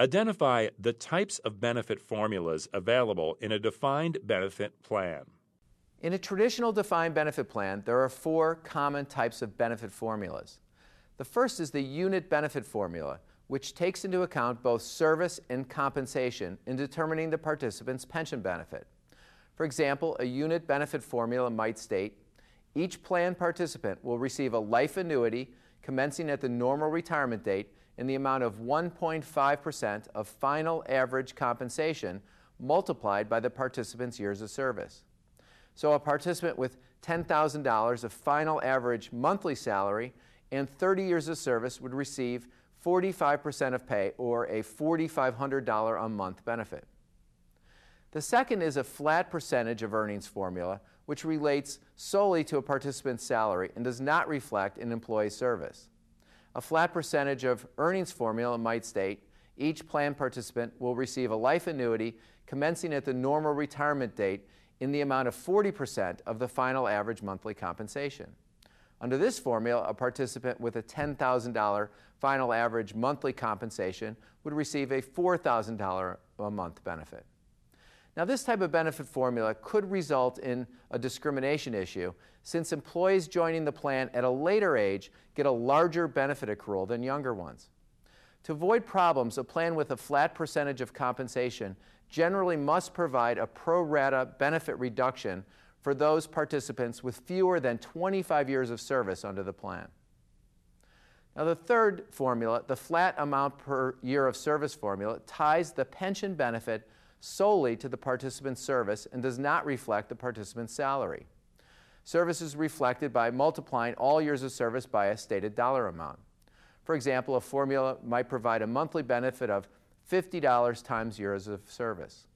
Identify the types of benefit formulas available in a defined benefit plan. In a traditional defined benefit plan, there are four common types of benefit formulas. The first is the unit benefit formula, which takes into account both service and compensation in determining the participant's pension benefit. For example, a unit benefit formula might state each plan participant will receive a life annuity commencing at the normal retirement date in the amount of 1.5% of final average compensation multiplied by the participant's years of service. So a participant with $10,000 of final average monthly salary and 30 years of service would receive 45% of pay or a $4,500 a month benefit. The second is a flat percentage of earnings formula, which relates solely to a participant's salary and does not reflect an employee's service. A flat percentage of earnings formula might state each plan participant will receive a life annuity commencing at the normal retirement date in the amount of 40% of the final average monthly compensation. Under this formula, a participant with a $10,000 final average monthly compensation would receive a $4,000 a month benefit. Now, this type of benefit formula could result in a discrimination issue since employees joining the plan at a later age get a larger benefit accrual than younger ones. To avoid problems, a plan with a flat percentage of compensation generally must provide a pro rata benefit reduction for those participants with fewer than 25 years of service under the plan. Now, the third formula, the flat amount per year of service formula, ties the pension benefit solely to the participant's service and does not reflect the participant's salary. Service is reflected by multiplying all years of service by a stated dollar amount. For example, a formula might provide a monthly benefit of $50 times years of service.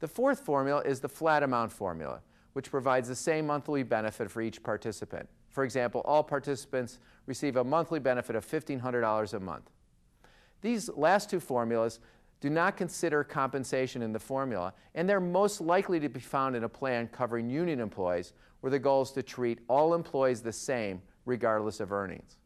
The fourth formula is the flat amount formula, which provides the same monthly benefit for each participant. For example, all participants receive a monthly benefit of $1,500 a month. These last two formulas do not consider compensation in the formula, and they're most likely to be found in a plan covering union employees where the goal is to treat all employees the same regardless of earnings.